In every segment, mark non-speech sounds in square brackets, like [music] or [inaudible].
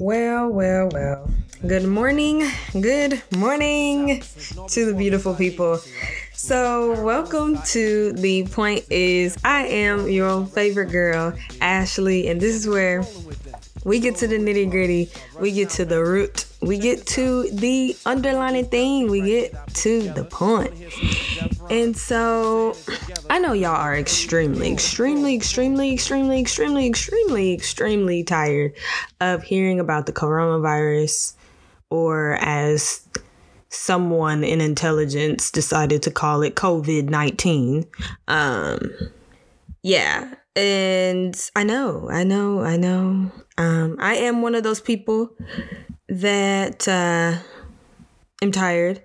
Well, well, well. Good morning. Good morning to the beautiful people. So, welcome to The Point Is. I am your favorite girl, Ashley, and this is where we get to the nitty gritty, we get to the root, we get to the underlining thing, we get to the point. And so I know y'all are extremely, extremely, extremely, extremely, extremely, extremely, extremely tired of hearing about the coronavirus, or as someone in intelligence decided to call it COVID 19. Um, yeah. And I know, I know, I know. Um, I am one of those people that uh, am tired,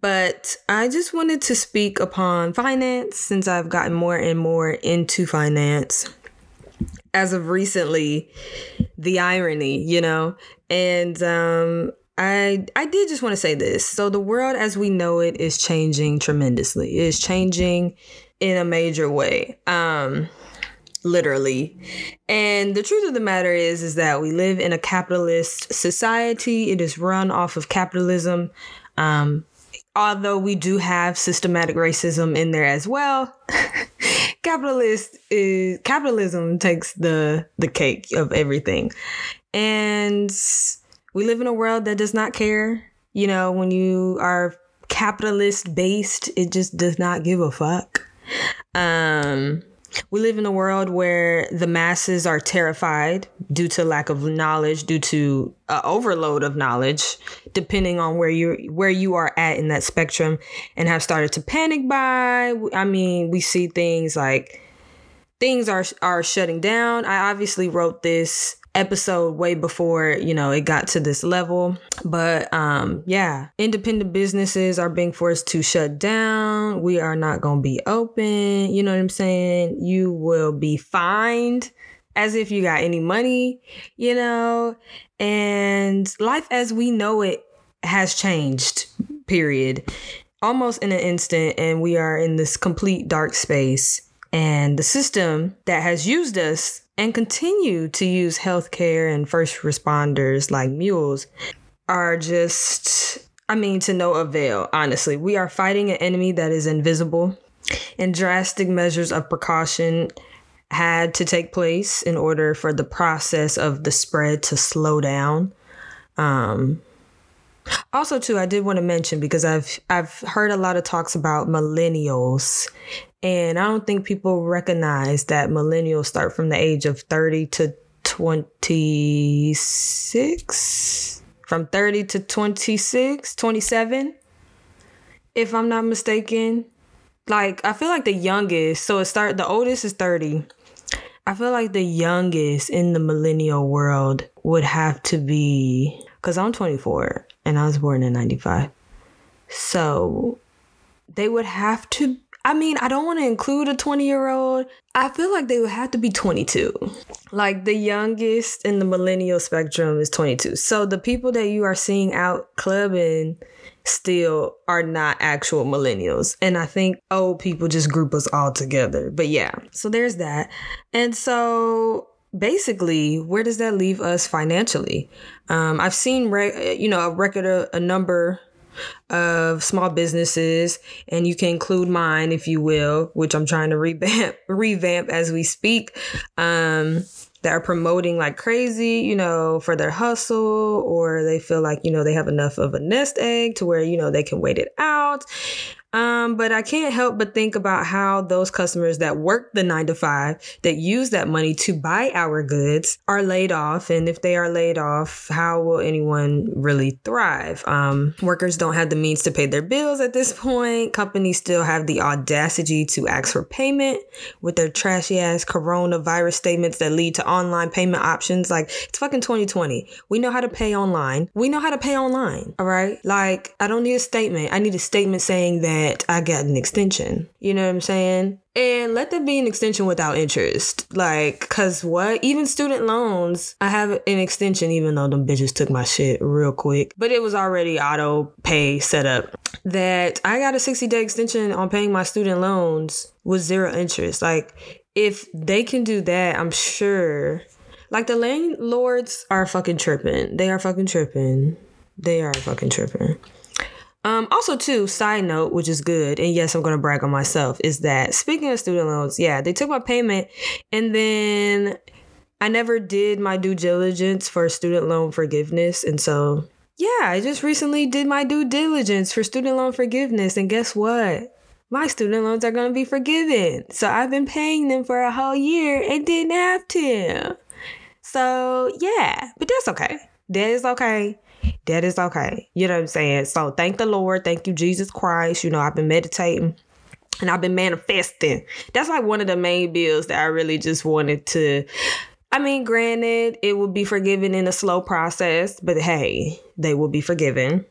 but I just wanted to speak upon finance since I've gotten more and more into finance. As of recently, the irony, you know, and um, I I did just want to say this. So the world as we know it is changing tremendously. It is changing in a major way. Um, literally. And the truth of the matter is is that we live in a capitalist society. It is run off of capitalism. Um, although we do have systematic racism in there as well. [laughs] capitalist is capitalism takes the the cake of everything. And we live in a world that does not care. You know, when you are capitalist based, it just does not give a fuck. Um we live in a world where the masses are terrified due to lack of knowledge, due to uh, overload of knowledge, depending on where you where you are at in that spectrum, and have started to panic buy. I mean, we see things like things are are shutting down. I obviously wrote this episode way before you know it got to this level. But um yeah independent businesses are being forced to shut down. We are not going to be open. You know what i'm saying? You will be fined as if you got any money you know? And life as we know it has changed period. Almost in an instant and we are in this complete dark space. And the system that has used us and continue to use healthcare and first responders like mules are just, I mean, to no avail, honestly. We are fighting an enemy that is invisible, and drastic measures of precaution had to take place in order for the process of the spread to slow down. Um, also, too, I did want to mention because I've I've heard a lot of talks about millennials and I don't think people recognize that millennials start from the age of 30 to 26. From 30 to 26, 27, if I'm not mistaken. Like, I feel like the youngest, so it start, the oldest is 30. I feel like the youngest in the millennial world would have to be, because I'm 24 and I was born in 95. So they would have to I mean, I don't want to include a 20 year old. I feel like they would have to be 22. Like the youngest in the millennial spectrum is 22. So the people that you are seeing out clubbing still are not actual millennials. And I think old people just group us all together. But yeah, so there's that. And so basically where does that leave us financially um, i've seen re- you know a record a, a number of small businesses, and you can include mine if you will, which I'm trying to revamp [laughs] revamp as we speak. Um, that are promoting like crazy, you know, for their hustle, or they feel like, you know, they have enough of a nest egg to where, you know, they can wait it out. Um, but I can't help but think about how those customers that work the nine to five that use that money to buy our goods are laid off. And if they are laid off, how will anyone really thrive? Um, workers don't have the means to pay their bills at this point. Companies still have the audacity to ask for payment with their trashy ass coronavirus statements that lead to online payment options. Like it's fucking 2020. We know how to pay online. We know how to pay online. All right. Like I don't need a statement. I need a statement saying that that I got an extension. You know what I'm saying? And let that be an extension without interest. Like, cause what? Even student loans, I have an extension even though them bitches took my shit real quick. But it was already auto pay set up. That I got a 60 day extension on paying my student loans with zero interest. Like, if they can do that, I'm sure Like the landlords are fucking tripping. They are fucking tripping. They are fucking tripping. Um, also, too, side note, which is good, and yes, I'm gonna brag on myself, is that speaking of student loans, yeah, they took my payment and then I never did my due diligence for student loan forgiveness. And so, yeah, I just recently did my due diligence for student loan forgiveness. And guess what? My student loans are gonna be forgiven. So I've been paying them for a whole year and didn't have to. So, yeah, but that's okay. That is okay that is okay. You know what I'm saying? So thank the Lord. Thank you, Jesus Christ. You know, I've been meditating and I've been manifesting. That's like one of the main bills that I really just wanted to. I mean, granted, it will be forgiven in a slow process, but hey, they will be forgiven.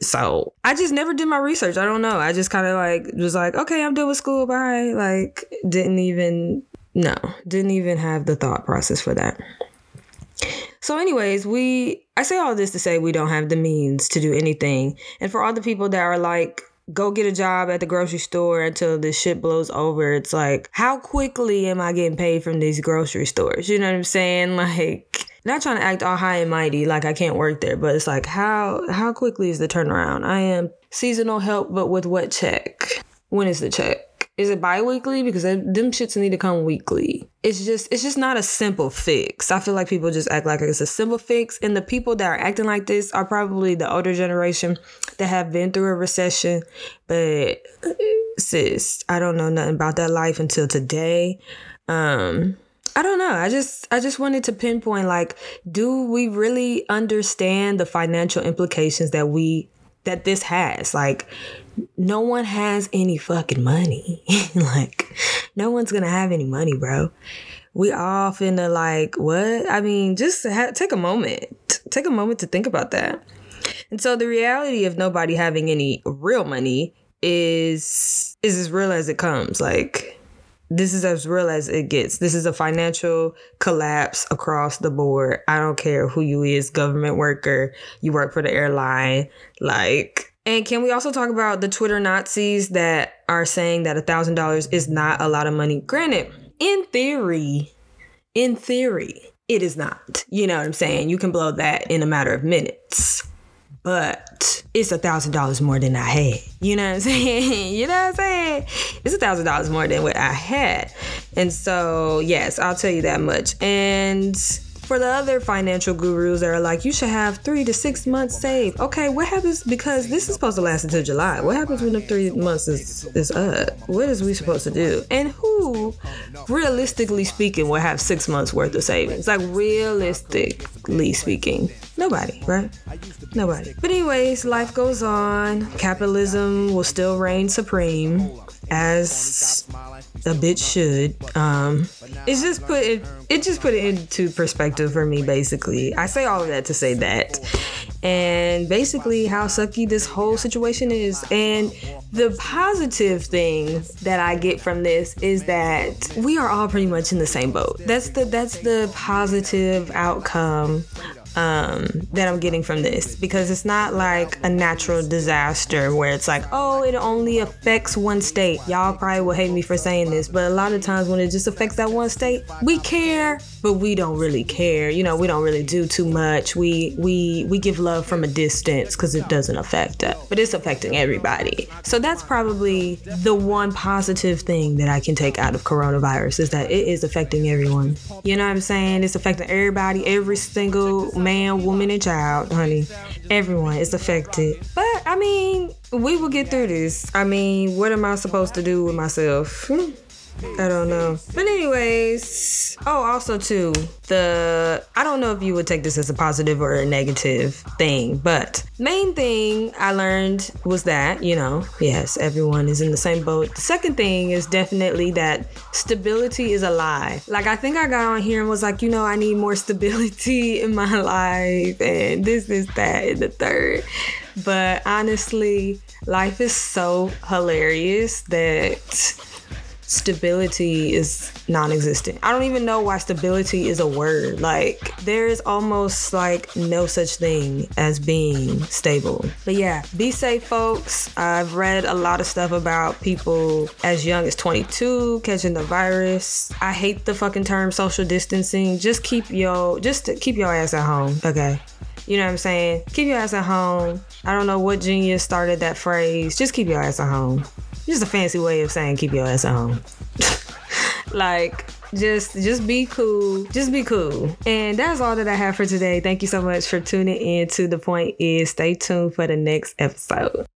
So I just never did my research. I don't know. I just kind of like was like, okay, I'm done with school. Bye. Like, didn't even, no, didn't even have the thought process for that. So, anyways, we I say all this to say we don't have the means to do anything. And for all the people that are like, go get a job at the grocery store until this shit blows over, it's like, how quickly am I getting paid from these grocery stores? You know what I'm saying? [laughs] Like not trying to act all high and mighty like I can't work there, but it's like how how quickly is the turnaround? I am seasonal help, but with what check? When is the check? Is it bi-weekly? Because them shits need to come weekly. It's just it's just not a simple fix. I feel like people just act like it's a simple fix. And the people that are acting like this are probably the older generation that have been through a recession. But sis, I don't know nothing about that life until today. Um I don't know. I just I just wanted to pinpoint like do we really understand the financial implications that we that this has? Like no one has any fucking money. [laughs] like, no one's gonna have any money, bro. We all finna like what? I mean, just ha- take a moment. Take a moment to think about that. And so the reality of nobody having any real money is is as real as it comes. Like this is as real as it gets. This is a financial collapse across the board. I don't care who you is, government worker, you work for the airline, like and can we also talk about the Twitter Nazis that are saying that a thousand dollars is not a lot of money? Granted, in theory, in theory, it is not. You know what I'm saying? You can blow that in a matter of minutes. But it's a thousand dollars more than I had. You know what I'm [laughs] saying? you know what I'm saying? It's a thousand dollars more than what I had. And so, yes, I'll tell you that much. And for the other financial gurus that are like, you should have three to six months saved. Okay, what happens because this is supposed to last until July? What happens when the three months is, is up? What is we supposed to do? And who, realistically speaking, will have six months worth of savings? Like realistically speaking, nobody, right? Nobody. But anyways, life goes on. Capitalism will still reign supreme as a bitch should. Um, it's just put it, it just put it into perspective for me. Basically, I say all of that to say that, and basically how sucky this whole situation is. And the positive thing that I get from this is that we are all pretty much in the same boat. That's the that's the positive outcome um, that I'm getting from this because it's not like a natural disaster where it's like, oh, it only affects one state. Y'all probably will hate me for saying this, but a lot of times when it just affects that one state, we care, but we don't really care. You know, we don't really do too much. We we we give love from a distance because it doesn't affect us, but it's affecting everybody. So that's probably the one positive thing that I can take out of coronavirus is that it is affecting everyone. You know what I'm saying? It's affecting everybody, every single man, woman, and child, honey. Everyone is affected. But I mean, we will get through this. I mean, what am I supposed to do with myself? [laughs] I don't know. But anyways, oh, also too, the I don't know if you would take this as a positive or a negative thing, but main thing I learned was that, you know, yes, everyone is in the same boat. The second thing is definitely that stability is a lie. Like I think I got on here and was like, you know, I need more stability [laughs] in my life and this is that and the third. But honestly, life is so hilarious that stability is non-existent. I don't even know why stability is a word. Like there is almost like no such thing as being stable. But yeah, be safe folks. I've read a lot of stuff about people as young as 22 catching the virus. I hate the fucking term social distancing. Just keep your just keep your ass at home, okay? You know what I'm saying? Keep your ass at home. I don't know what genius started that phrase. Just keep your ass at home. Just a fancy way of saying keep your ass home. [laughs] like just just be cool. Just be cool. And that's all that i have for today. Thank you so much for tuning in to the point is. Stay tuned for the next episode